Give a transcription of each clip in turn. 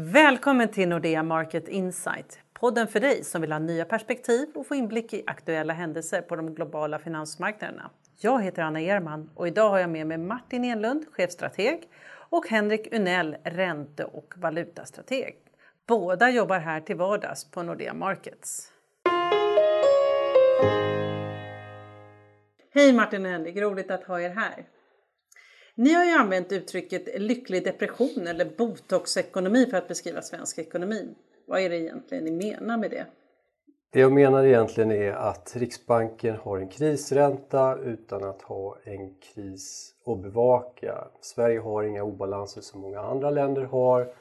Välkommen till Nordea Market Insight, podden för dig som vill ha nya perspektiv och få inblick i aktuella händelser på de globala finansmarknaderna. Jag heter Anna Erman och idag har jag med mig Martin Enlund, chefstrateg och Henrik Unell, ränte och valutastrateg. Båda jobbar här till vardags på Nordea Markets. Hej Martin och Henrik, roligt att ha er här. Ni har ju använt uttrycket lycklig depression eller botoxekonomi för att beskriva svensk ekonomi. Vad är det egentligen ni menar med det? Det jag menar egentligen är att Riksbanken har en krisränta utan att ha en kris att bevaka. Sverige har inga obalanser som många andra länder har.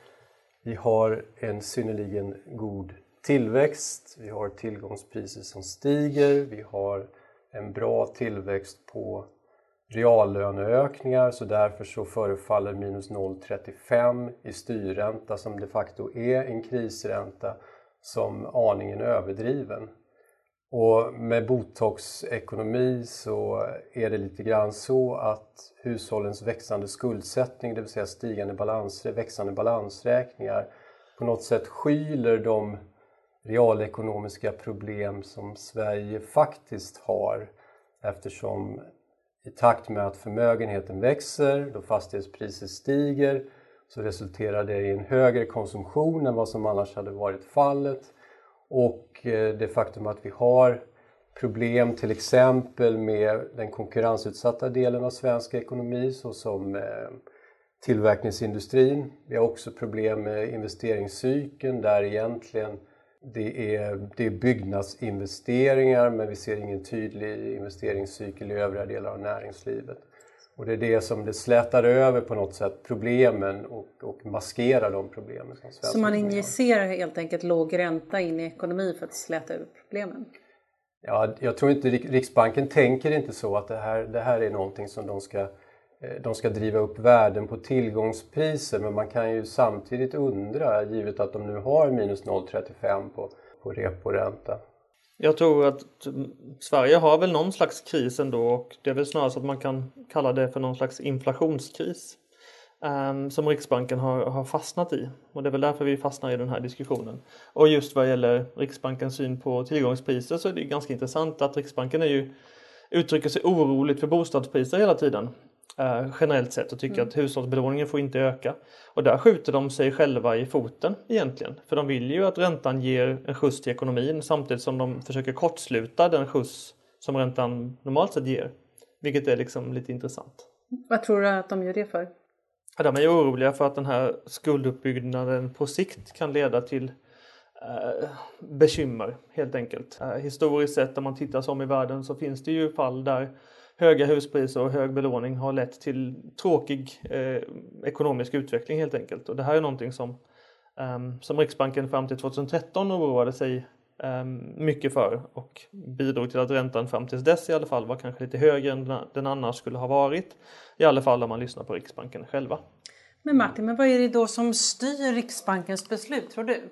Vi har en synnerligen god tillväxt, vi har tillgångspriser som stiger, vi har en bra tillväxt på reallöneökningar så därför så förefaller minus 0,35 i styrränta som de facto är en krisränta som aningen överdriven. Och med botoxekonomi så är det lite grann så att hushållens växande skuldsättning, det vill säga stigande balans, växande balansräkningar på något sätt skyler de realekonomiska problem som Sverige faktiskt har eftersom i takt med att förmögenheten växer, då fastighetspriser stiger, så resulterar det i en högre konsumtion än vad som annars hade varit fallet. Och eh, det faktum att vi har problem till exempel med den konkurrensutsatta delen av svensk ekonomi såsom eh, tillverkningsindustrin. Vi har också problem med investeringscykeln där egentligen det är, det är byggnadsinvesteringar men vi ser ingen tydlig investeringscykel i övriga delar av näringslivet. Och det är det som det slätar över på något sätt problemen och, och maskerar de problemen. Som Så man injicerar helt enkelt låg ränta in i ekonomin för att släta över problemen? Ja, jag tror inte Riksbanken tänker inte så att det här, det här är någonting som de ska Eh, de ska driva upp värden på tillgångspriser men man kan ju samtidigt undra givet att de nu har minus 0,35 på, på reporänta. Jag tror att mm, Sverige har väl någon slags kris ändå och det är väl snarare så att man kan kalla det för någon slags inflationskris um, som Riksbanken har, har fastnat i och det är väl därför vi fastnar i den här diskussionen. Och just vad gäller Riksbankens syn på tillgångspriser så är det ganska intressant att Riksbanken är ju uttrycker sig oroligt för bostadspriser hela tiden eh, generellt sett och tycker mm. att hushållsbelåningen får inte öka. Och där skjuter de sig själva i foten egentligen. För de vill ju att räntan ger en skjuts till ekonomin samtidigt som de försöker kortsluta den skjuts som räntan normalt sett ger. Vilket är liksom lite intressant. Vad tror du att de gör det för? Ja, de är oroliga för att den här skulduppbyggnaden på sikt kan leda till eh, bekymmer helt enkelt. Eh, historiskt sett om man tittar sig om i världen så finns det ju fall där höga huspriser och hög belåning har lett till tråkig eh, ekonomisk utveckling helt enkelt. Och det här är någonting som, um, som Riksbanken fram till 2013 oroade sig um, mycket för och bidrog till att räntan fram till dess i alla fall var kanske lite högre än den annars skulle ha varit. I alla fall om man lyssnar på Riksbanken själva. Men Martin, men vad är det då som styr Riksbankens beslut tror du?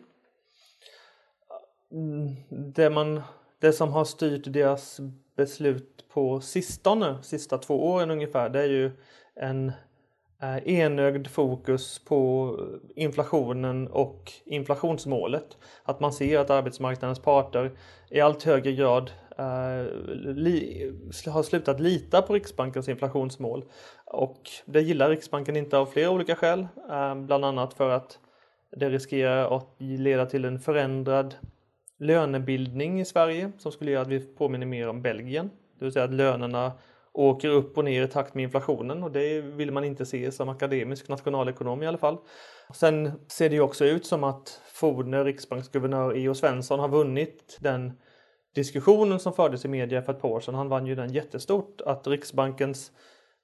Mm, det, man, det som har styrt deras beslut på sistone, sista två åren ungefär, det är ju en eh, enögd fokus på inflationen och inflationsmålet. Att man ser att arbetsmarknadens parter i allt högre grad eh, har slutat lita på Riksbankens inflationsmål. Och det gillar Riksbanken inte av flera olika skäl. Eh, bland annat för att det riskerar att leda till en förändrad lönebildning i Sverige som skulle göra att vi påminner mer om Belgien. Det vill säga att lönerna åker upp och ner i takt med inflationen och det vill man inte se som akademisk nationalekonom i alla fall. Sen ser det ju också ut som att Fodner, riksbanksguvernör E.O. Svensson har vunnit den diskussionen som fördes i media för ett par år sedan. Han vann ju den jättestort att Riksbankens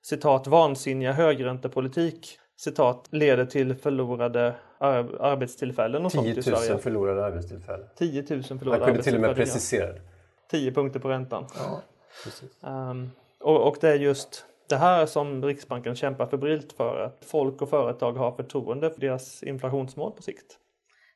citat vansinniga högräntepolitik citat leder till förlorade ar arbetstillfällen och 10 000 sånt i Sverige. förlorade arbetstillfällen. 10 000 förlorade arbetstillfällen. Man kunde till och med precisera det. 10 punkter på räntan. Ja, um, och, och det är just det här som Riksbanken kämpar febrilt för, att folk och företag har förtroende för deras inflationsmål på sikt.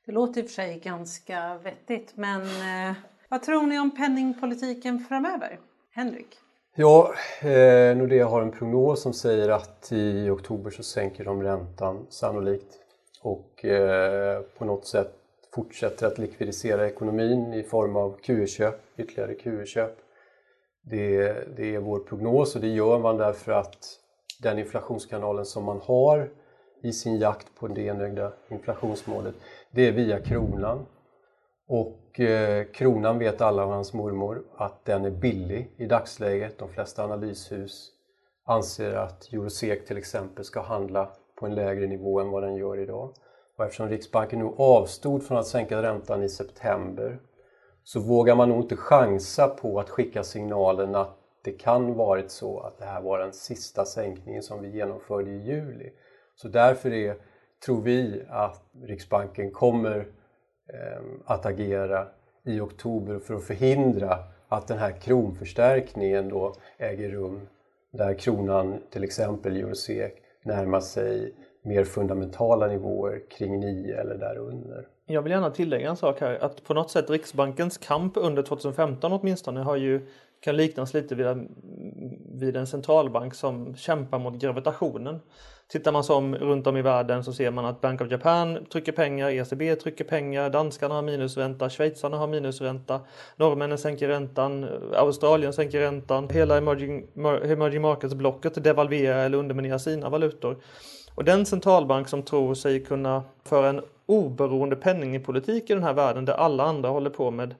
Det låter i och för sig ganska vettigt, men eh, vad tror ni om penningpolitiken framöver? Henrik? Ja, eh, Nordea har en prognos som säger att i oktober så sänker de räntan sannolikt. och eh, på något sätt fortsätter att likvidisera ekonomin i form av QE-köp, ytterligare QE-köp. Det, det är vår prognos och det gör man därför att den inflationskanalen som man har i sin jakt på det enögda inflationsmålet, det är via kronan. Och eh, kronan vet alla och hans mormor att den är billig i dagsläget. De flesta analyshus anser att Eurosec till exempel ska handla på en lägre nivå än vad den gör idag. Och eftersom Riksbanken nu avstod från att sänka räntan i september så vågar man nog inte chansa på att skicka signalen att det kan varit så att det här var den sista sänkningen som vi genomförde i juli. Så därför är, tror vi att Riksbanken kommer eh, att agera i oktober för att förhindra att den här kronförstärkningen då äger rum där kronan till exempel Eurosec närmar sig mer fundamentala nivåer kring 9 eller därunder. Jag vill gärna tillägga en sak här att på något sätt Riksbankens kamp under 2015 åtminstone har ju kan liknas lite vid, vid en centralbank som kämpar mot gravitationen. Tittar man som runt om i världen så ser man att Bank of Japan trycker pengar, ECB trycker pengar, danskarna har minusränta, schweizarna har minusränta, norrmännen sänker räntan, Australien sänker räntan, hela emerging, emerging markets-blocket devalverar eller underminerar sina valutor. Och den centralbank som tror sig kunna föra en oberoende penningpolitik i den här världen där alla andra håller på med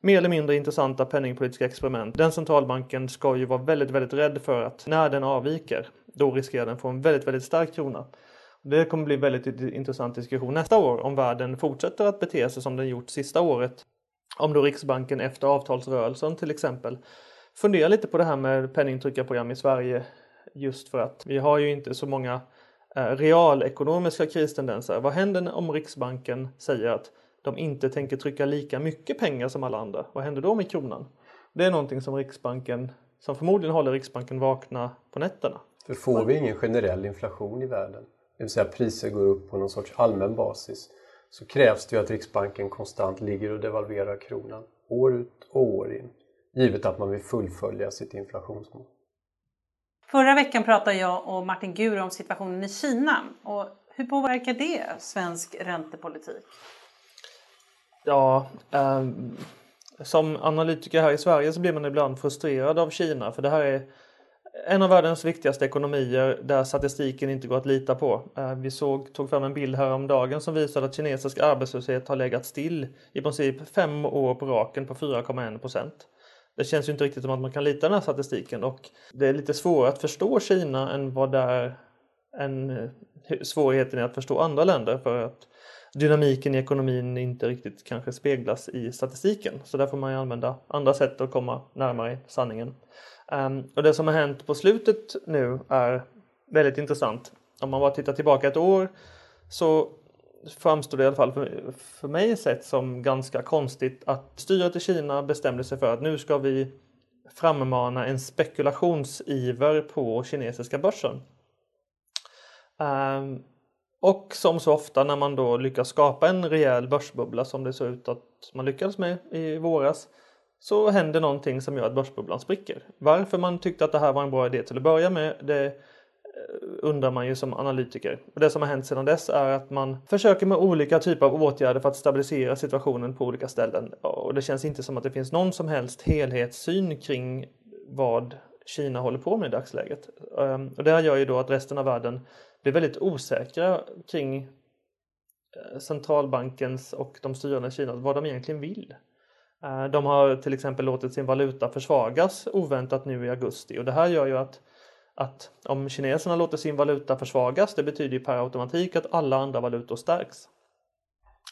mer eller mindre intressanta penningpolitiska experiment. Den centralbanken ska ju vara väldigt, väldigt rädd för att när den avviker, då riskerar den få en väldigt, väldigt stark krona. Det kommer bli väldigt intressant diskussion nästa år om världen fortsätter att bete sig som den gjort sista året. Om då Riksbanken efter avtalsrörelsen till exempel funderar lite på det här med penningtryckarprogram i Sverige just för att vi har ju inte så många Eh, realekonomiska kristendenser. Vad händer om Riksbanken säger att de inte tänker trycka lika mycket pengar som alla andra, vad händer då med kronan? Det är någonting som Riksbanken, som förmodligen håller Riksbanken vakna på nätterna. För får vi ingen generell inflation i världen, det vill säga priser går upp på någon sorts allmän basis, så krävs det ju att Riksbanken konstant ligger och devalverar kronan år ut och år in, givet att man vill fullfölja sitt inflationsmål. Förra veckan pratade jag och Martin Gur om situationen i Kina och hur påverkar det svensk räntepolitik? Ja, eh, som analytiker här i Sverige så blir man ibland frustrerad av Kina för det här är en av världens viktigaste ekonomier där statistiken inte går att lita på. Ehm, vi såg, tog fram en bild häromdagen som visade att kinesisk arbetslöshet har legat still i princip fem år på raken på 4,1 procent. Det känns ju inte riktigt som att man kan lita på den här statistiken och det är lite svårare att förstå Kina än vad det är än eh, svårigheten är att förstå andra länder för att dynamiken i ekonomin inte riktigt kanske speglas i statistiken. Så där får man ju använda andra sätt att komma närmare sanningen. Um, och det som har hänt på slutet nu är väldigt intressant. Om man bara tittar tillbaka ett år så framstår det i alla fall för, för mig sett som ganska konstigt att styret i Kina bestämde sig för att nu ska vi frammana en spekulationsiver på kinesiska börsen. Um, och som så ofta när man då lyckas skapa en rejäl börsbubbla som det såg ut att man lyckades med i våras så händer någonting som gör att börsbubblan spricker. Varför man tyckte att det här var en bra idé till att börja med det undrar man ju som analytiker. Och det som har hänt sedan dess är att man försöker med olika typer av åtgärder för att stabilisera situationen på olika ställen. Och det känns inte som att det finns någon som helst helhetssyn kring vad Kina håller på med i dagsläget. Ehm, och det här gör ju då att resten av världen blir väldigt osäkra kring eh, centralbankens och de styrande i Kina, vad de egentligen vill. Eh, de har till exempel låtit sin valuta försvagas oväntat nu i augusti och det här gör ju att, att om kineserna låter sin valuta försvagas det betyder ju per automatik att alla andra valutor stärks.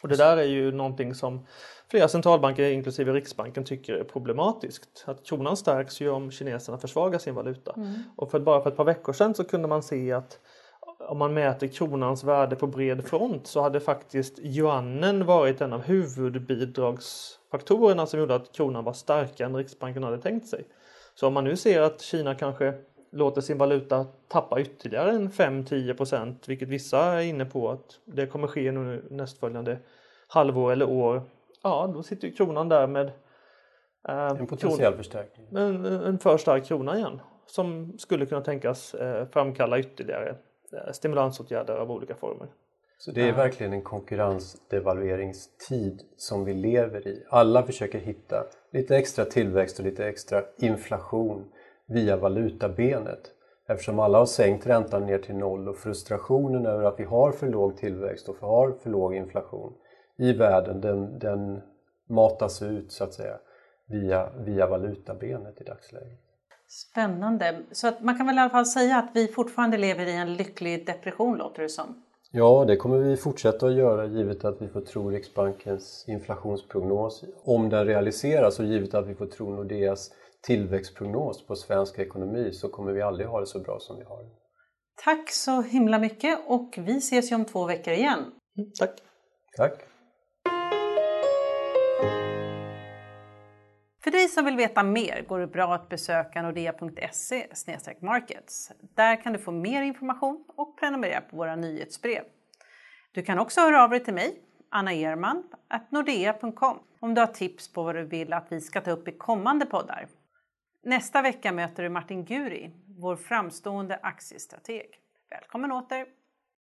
Och det där är ju någonting som flera centralbanker inklusive Riksbanken tycker är problematiskt. Att kronan stärks ju om kineserna försvagar sin valuta. Mm. Och för bara för ett par veckor sedan så kunde man se att om man mäter kronans värde på bred front så hade faktiskt yuanen varit en av huvudbidragsfaktorerna som gjorde att kronan var starkare än Riksbanken hade tänkt sig. Så om man nu ser att Kina kanske låter sin valuta tappa ytterligare en 5-10 procent, vilket vissa är inne på att det kommer ske nu nästföljande halvår eller år. Ja, då sitter kronan där med eh, en potentiell förstärkning. En, en för stark krona igen som skulle kunna tänkas eh, framkalla ytterligare Eh, stimulansåtgärder av olika former. Så det är verkligen en konkurrensdevalveringstid som vi lever i. Alla försöker hitta lite extra tillväxt och lite extra inflation via valutabenet. Eftersom alla har sänkt räntan ner till noll och frustrationen över att vi har för låg tillväxt och har för låg inflation i världen den, den matas ut så att säga via, via valutabenet i dagsläget. Spännande. Så att man kan väl i alla fall säga att vi fortfarande lever i en lycklig depression låter det som. Ja, det kommer vi fortsätta att göra givet att vi får tro Riksbankens inflationsprognos om den realiseras och givet att vi får tro Nordeas tillväxtprognos på svensk ekonomi så kommer vi aldrig ha det så bra som vi har. Tack så himla mycket och vi ses ju om två veckor igen. Mm, tack! Tack! För dig som vill veta mer går det bra att besöka nordea.se markets. Där kan du få mer information och prenumerera på våra nyhetsbrev. Du kan också höra av dig till mig, Anna Erman, nordea.com om du har tips på vad du vill att vi ska ta upp i kommande poddar. Nästa vecka möter du Martin Guri, vår framstående aktiestrateg. Välkommen åter!